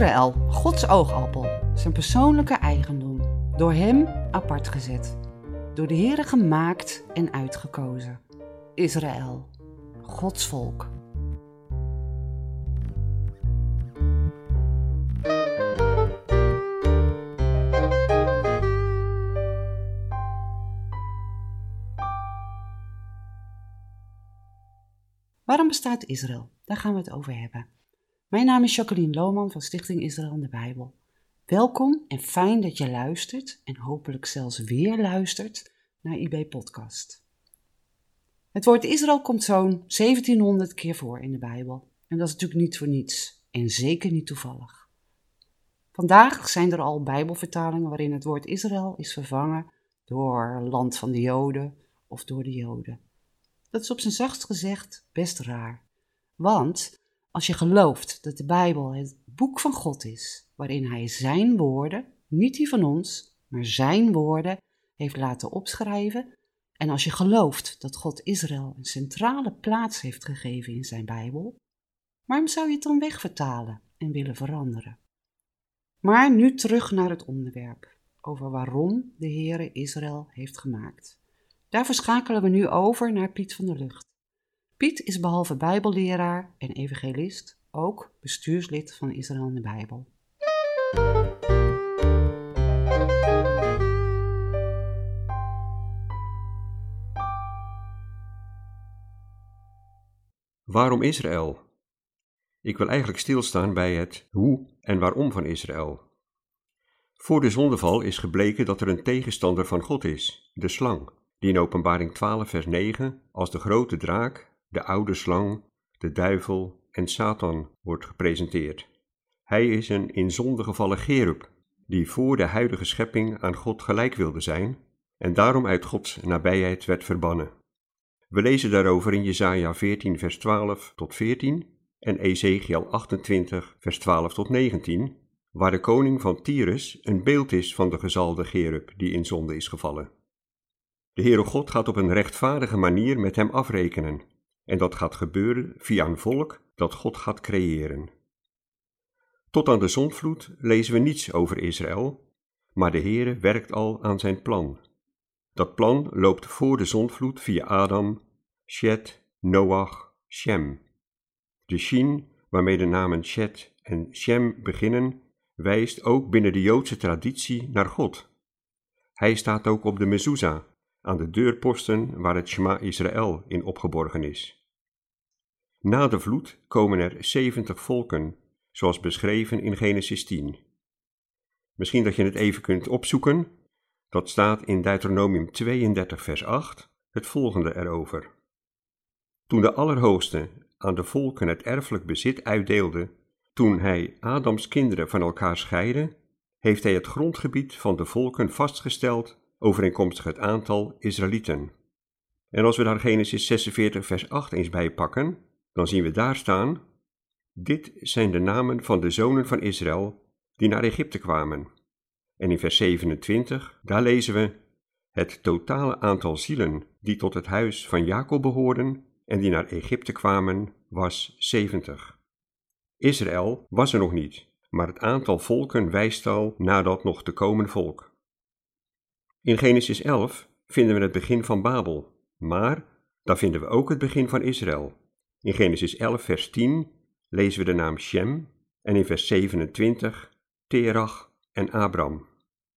Israël, Gods oogappel, zijn persoonlijke eigendom, door Hem apart gezet, door de Heere gemaakt en uitgekozen. Israël, Gods volk. Waarom bestaat Israël? Daar gaan we het over hebben. Mijn naam is Jacqueline Lohman van Stichting Israël in de Bijbel. Welkom en fijn dat je luistert en hopelijk zelfs weer luistert naar IB Podcast. Het woord Israël komt zo'n 1700 keer voor in de Bijbel. En dat is natuurlijk niet voor niets en zeker niet toevallig. Vandaag zijn er al Bijbelvertalingen waarin het woord Israël is vervangen door land van de Joden of door de Joden. Dat is op zijn zachtst gezegd best raar. Want als je gelooft dat de Bijbel het boek van God is, waarin Hij Zijn woorden, niet die van ons, maar Zijn woorden, heeft laten opschrijven, en als je gelooft dat God Israël een centrale plaats heeft gegeven in Zijn Bijbel, waarom zou je het dan wegvertalen en willen veranderen? Maar nu terug naar het onderwerp, over waarom de Heere Israël heeft gemaakt. Daarvoor schakelen we nu over naar Piet van der Lucht. Piet is behalve Bijbelleraar en evangelist ook bestuurslid van Israël in de Bijbel. Waarom Israël? Ik wil eigenlijk stilstaan bij het hoe en waarom van Israël. Voor de zondeval is gebleken dat er een tegenstander van God is, de slang, die in Openbaring 12, vers 9 als de grote draak de oude slang, de duivel en Satan wordt gepresenteerd. Hij is een in zonde gevallen Gerub, die voor de huidige schepping aan God gelijk wilde zijn en daarom uit Gods nabijheid werd verbannen. We lezen daarover in Jesaja 14 vers 12 tot 14 en Ezekiel 28 vers 12 tot 19, waar de koning van Tyrus een beeld is van de gezalde Gerub die in zonde is gevallen. De Heere God gaat op een rechtvaardige manier met hem afrekenen en dat gaat gebeuren via een volk dat God gaat creëren. Tot aan de zondvloed lezen we niets over Israël, maar de Heere werkt al aan zijn plan. Dat plan loopt voor de zondvloed via Adam, Shet, Noach, Shem. De Shin, waarmee de namen Shet en Shem beginnen, wijst ook binnen de Joodse traditie naar God. Hij staat ook op de mezuzah, aan de deurposten waar het Shema Israël in opgeborgen is. Na de vloed komen er 70 volken, zoals beschreven in Genesis 10. Misschien dat je het even kunt opzoeken. Dat staat in Deuteronomium 32, vers 8, het volgende erover. Toen de Allerhoogste aan de volken het erfelijk bezit uitdeelde, toen hij Adams kinderen van elkaar scheidde, heeft hij het grondgebied van de volken vastgesteld overeenkomstig het aantal Israëlieten. En als we daar Genesis 46, vers 8 eens bij pakken, dan zien we daar staan: Dit zijn de namen van de zonen van Israël die naar Egypte kwamen. En in vers 27, daar lezen we: Het totale aantal zielen die tot het huis van Jacob behoorden en die naar Egypte kwamen, was 70. Israël was er nog niet, maar het aantal volken wijst al naar dat nog te komen volk. In Genesis 11 vinden we het begin van Babel, maar daar vinden we ook het begin van Israël. In Genesis 11, vers 10 lezen we de naam Shem en in vers 27 Terach en Abram.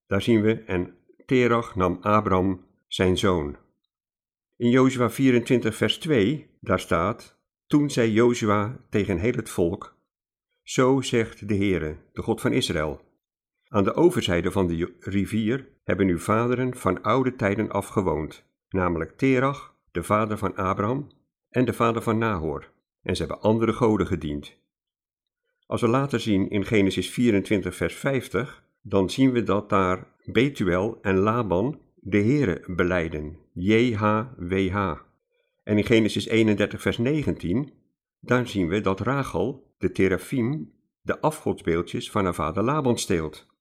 Daar zien we en Terach nam Abram zijn zoon. In Jozua 24, vers 2, daar staat: Toen zei Jozua tegen heel het volk: Zo zegt de Heere, de God van Israël. Aan de overzijde van de rivier hebben uw vaderen van oude tijden af gewoond, namelijk Terach, de vader van Abram, en de vader van Nahor, en ze hebben andere goden gediend. Als we later zien in Genesis 24, vers 50, dan zien we dat daar Betuel en Laban de Heere beleiden, JHWH. En in Genesis 31, vers 19, daar zien we dat Rachel, de terafim, de afgodsbeeldjes van haar vader Laban steelt.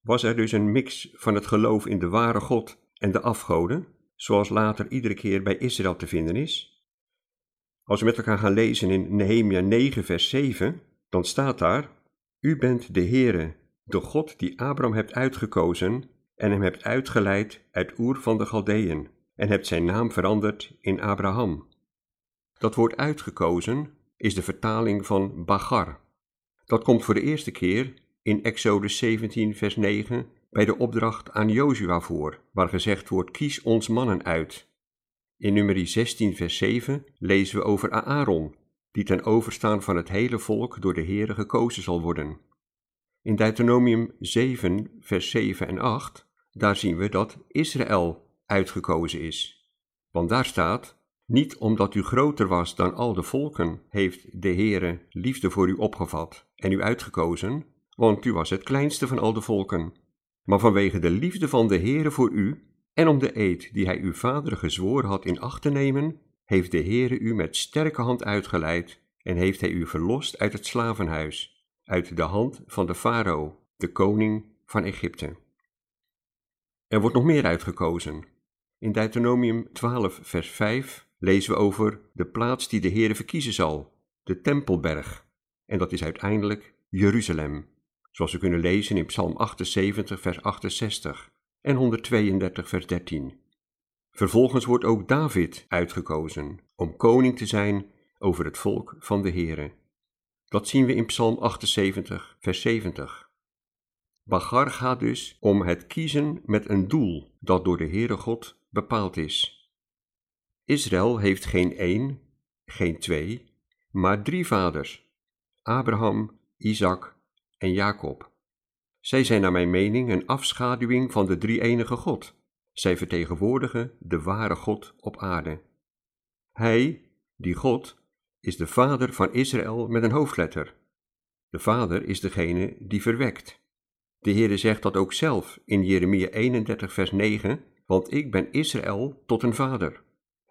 Was er dus een mix van het geloof in de ware God en de afgoden, zoals later iedere keer bij Israël te vinden is? Als we met elkaar gaan lezen in Nehemia 9, vers 7, dan staat daar: U bent de Heere, de God die Abraham hebt uitgekozen en hem hebt uitgeleid uit Oer van de Galdeën en hebt zijn naam veranderd in Abraham. Dat woord uitgekozen is de vertaling van Bagar. Dat komt voor de eerste keer in Exodus 17 vers 9 bij de opdracht aan Jozua voor, waar gezegd wordt kies ons mannen uit. In nummer 16 vers 7 lezen we over Aaron, die ten overstaan van het hele volk door de Heere gekozen zal worden. In Deuteronomium 7 vers 7 en 8 daar zien we dat Israël uitgekozen is. Want daar staat, niet omdat u groter was dan al de volken, heeft de Heere liefde voor u opgevat en u uitgekozen, want u was het kleinste van al de volken. Maar vanwege de liefde van de Heere voor u en om de eed die hij uw vader gezworen had in acht te nemen, heeft de Heere u met sterke hand uitgeleid en heeft hij u verlost uit het slavenhuis, uit de hand van de farao, de koning van Egypte. Er wordt nog meer uitgekozen. In Deuteronomium 12, vers 5 lezen we over de plaats die de Heere verkiezen zal, de Tempelberg. En dat is uiteindelijk Jeruzalem, zoals we kunnen lezen in Psalm 78, vers 68 en 132, vers 13. Vervolgens wordt ook David uitgekozen om koning te zijn over het volk van de Heere. Dat zien we in Psalm 78, vers 70. Bagar gaat dus om het kiezen met een doel dat door de Heere God bepaald is. Israël heeft geen één, geen twee, maar drie vaders: Abraham, Isaac en Jacob. Zij zijn naar mijn mening een afschaduwing van de drie-enige God. Zij vertegenwoordigen de ware God op aarde. Hij, die God, is de vader van Israël met een hoofdletter. De vader is degene die verwekt. De Heere zegt dat ook zelf in Jeremia 31 vers 9, want ik ben Israël tot een vader.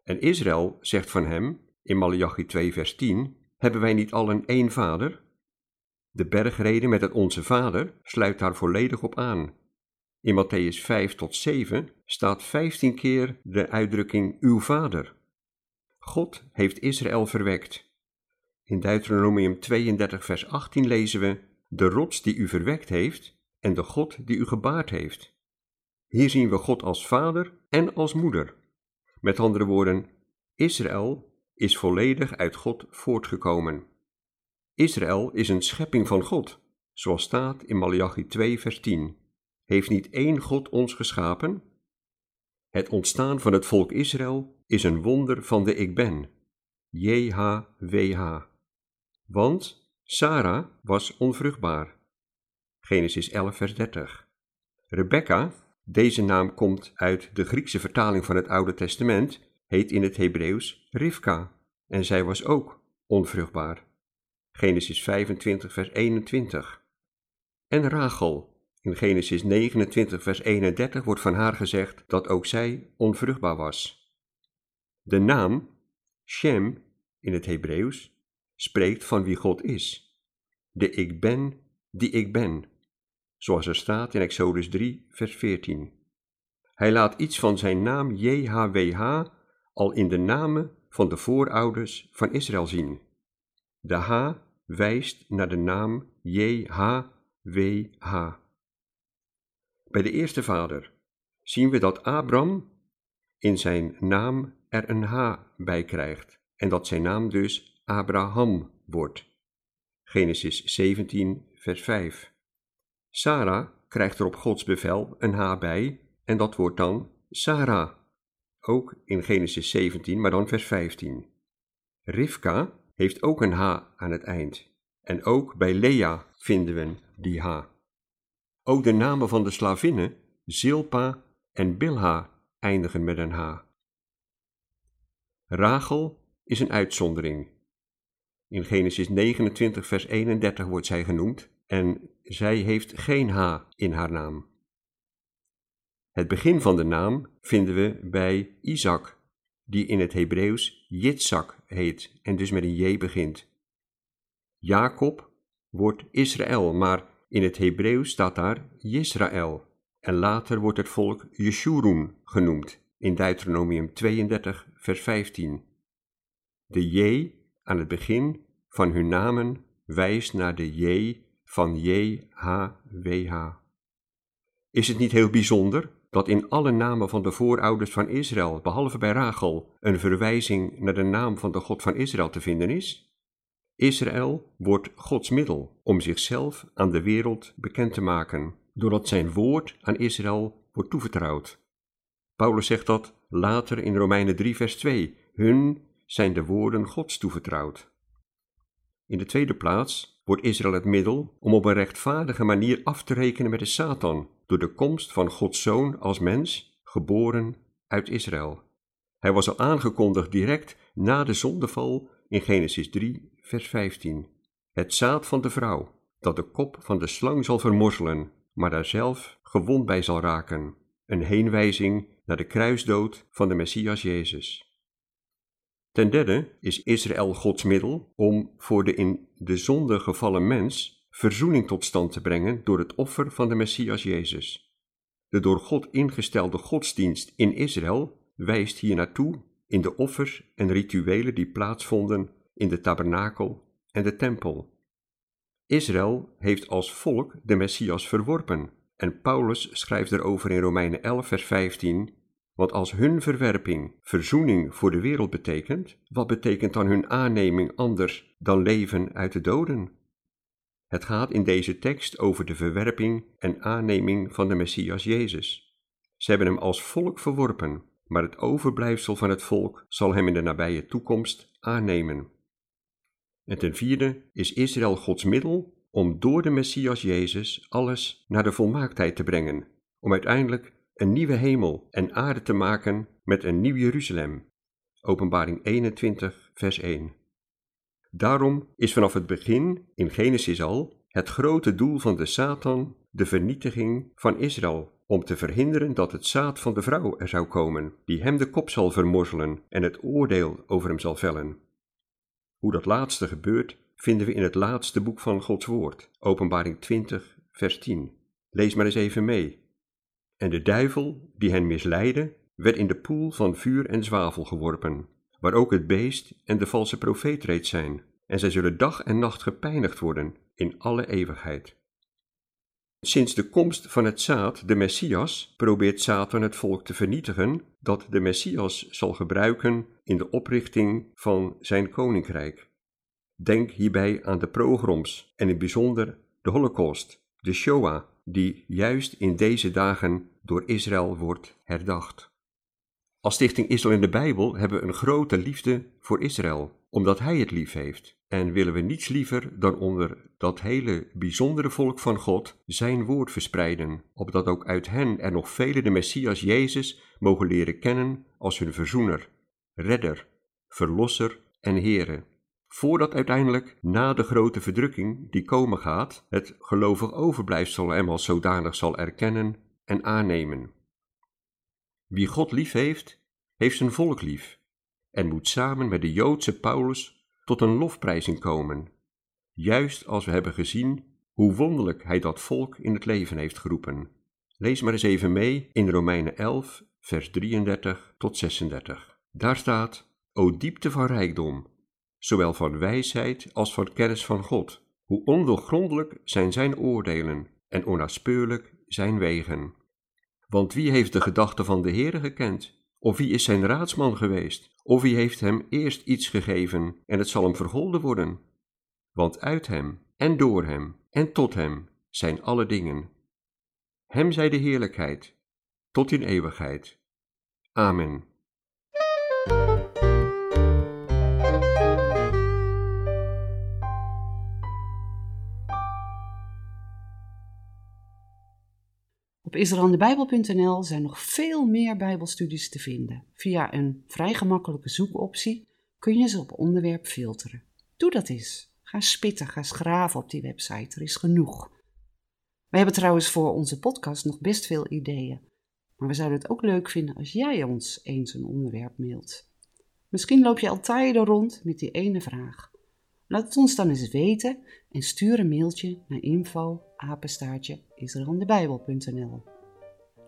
En Israël zegt van hem, in Malachi 2 vers 10, hebben wij niet allen één vader? De bergrede met het Onze Vader sluit daar volledig op aan. In Matthäus 5 tot 7 staat 15 keer de uitdrukking uw vader. God heeft Israël verwekt. In Deuteronomium 32 vers 18 lezen we, de rots die u verwekt heeft, en de God die u gebaard heeft. Hier zien we God als vader en als moeder. Met andere woorden, Israël is volledig uit God voortgekomen. Israël is een schepping van God, zoals staat in Malachi 2 vers 10. Heeft niet één God ons geschapen? Het ontstaan van het volk Israël is een wonder van de Ik Ben, JHWH. Want Sarah was onvruchtbaar Genesis 11, vers 30. Rebecca, deze naam komt uit de Griekse vertaling van het Oude Testament, heet in het Hebreeuws Rivka, en zij was ook onvruchtbaar. Genesis 25, vers 21. En Rachel, in Genesis 29, vers 31 wordt van haar gezegd dat ook zij onvruchtbaar was. De naam Shem in het Hebreeuws spreekt van wie God is. De ik ben die ik ben zoals er staat in Exodus 3, vers 14. Hij laat iets van zijn naam JHWH al in de namen van de voorouders van Israël zien. De H wijst naar de naam JHWH. Bij de eerste vader zien we dat Abram in zijn naam er een H bij krijgt en dat zijn naam dus Abraham wordt. Genesis 17, vers 5. Sarah krijgt er op Gods bevel een H bij en dat wordt dan Sarah. Ook in Genesis 17, maar dan vers 15. Rivka heeft ook een H aan het eind. En ook bij Lea vinden we die H. Ook de namen van de slavinnen, Zilpa en Bilha, eindigen met een H. Rachel is een uitzondering. In Genesis 29, vers 31 wordt zij genoemd en zij heeft geen H in haar naam. Het begin van de naam vinden we bij Isaac, die in het Hebreeuws Yitzhak heet en dus met een J begint. Jacob wordt Israël, maar in het Hebreeuws staat daar Yisrael en later wordt het volk Jeshurun genoemd in Deuteronomium 32 vers 15. De J aan het begin van hun namen wijst naar de J van JHWH. Is het niet heel bijzonder dat in alle namen van de voorouders van Israël, behalve bij Rachel, een verwijzing naar de naam van de God van Israël te vinden is? Israël wordt Gods middel om zichzelf aan de wereld bekend te maken, doordat zijn woord aan Israël wordt toevertrouwd. Paulus zegt dat later in Romeinen 3, vers 2. Hun zijn de woorden Gods toevertrouwd. In de tweede plaats wordt Israël het middel om op een rechtvaardige manier af te rekenen met de Satan door de komst van Gods zoon als mens, geboren uit Israël. Hij was al aangekondigd direct na de zondeval in Genesis 3, vers 15. Het zaad van de vrouw, dat de kop van de slang zal vermorzelen, maar daar zelf gewond bij zal raken. Een heenwijzing naar de kruisdood van de Messias Jezus. Ten derde is Israël Gods middel om voor de in de zonde gevallen mens verzoening tot stand te brengen door het offer van de Messias Jezus. De door God ingestelde godsdienst in Israël wijst hier naartoe in de offers en rituelen die plaatsvonden in de tabernakel en de tempel. Israël heeft als volk de Messias verworpen en Paulus schrijft erover in Romeinen 11 vers 15 want als hun verwerping verzoening voor de wereld betekent, wat betekent dan hun aanneming anders dan leven uit de doden? Het gaat in deze tekst over de verwerping en aanneming van de Messias Jezus. Ze hebben hem als volk verworpen, maar het overblijfsel van het volk zal hem in de nabije toekomst aannemen. En ten vierde is Israël Gods middel om door de Messias Jezus alles naar de volmaaktheid te brengen, om uiteindelijk een nieuwe hemel en aarde te maken met een nieuw Jeruzalem. Openbaring 21, vers 1. Daarom is vanaf het begin in Genesis al het grote doel van de Satan de vernietiging van Israël, om te verhinderen dat het zaad van de vrouw er zou komen, die hem de kop zal vermorzelen en het oordeel over hem zal vellen. Hoe dat laatste gebeurt, vinden we in het laatste boek van Gods Woord, Openbaring 20, vers 10. Lees maar eens even mee. En de duivel, die hen misleidde, werd in de poel van vuur en zwavel geworpen, waar ook het beest en de valse profeet reeds zijn, en zij zullen dag en nacht gepijnigd worden in alle eeuwigheid. Sinds de komst van het zaad, de Messias, probeert Satan het volk te vernietigen dat de Messias zal gebruiken in de oprichting van zijn koninkrijk. Denk hierbij aan de pogroms en in bijzonder de Holocaust, de Shoah, die juist in deze dagen door Israël wordt herdacht. Als Stichting Israël in de Bijbel hebben we een grote liefde voor Israël, omdat Hij het lief heeft. En willen we niets liever dan onder dat hele bijzondere volk van God Zijn woord verspreiden, opdat ook uit hen er nog velen de Messias Jezus mogen leren kennen als hun verzoener, redder, verlosser en Heere voordat uiteindelijk, na de grote verdrukking die komen gaat, het gelovig overblijfsel hem als zodanig zal erkennen en aannemen. Wie God lief heeft, heeft zijn volk lief en moet samen met de Joodse Paulus tot een lofprijzing komen, juist als we hebben gezien hoe wonderlijk hij dat volk in het leven heeft geroepen. Lees maar eens even mee in Romeinen 11, vers 33 tot 36. Daar staat: O diepte van rijkdom zowel van wijsheid als van kennis van God. Hoe ondoorgrondelijk zijn zijn oordelen en onnaspeurlijk zijn wegen. Want wie heeft de gedachten van de Heere gekend? Of wie is zijn raadsman geweest? Of wie heeft hem eerst iets gegeven en het zal hem vergolden worden? Want uit hem en door hem en tot hem zijn alle dingen. Hem zij de heerlijkheid, tot in eeuwigheid. Amen. Op israelandebijbel.nl zijn nog veel meer bijbelstudies te vinden. Via een vrij gemakkelijke zoekoptie kun je ze op onderwerp filteren. Doe dat eens. Ga spitten, ga schraven op die website. Er is genoeg. We hebben trouwens voor onze podcast nog best veel ideeën. Maar we zouden het ook leuk vinden als jij ons eens een onderwerp mailt. Misschien loop je al tijden rond met die ene vraag. Laat het ons dan eens weten en stuur een mailtje naar info.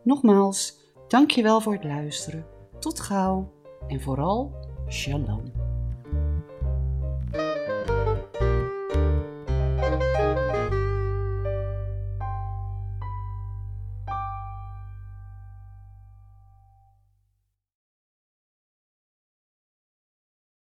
Nogmaals, dankjewel voor het luisteren. Tot gauw en vooral shalom.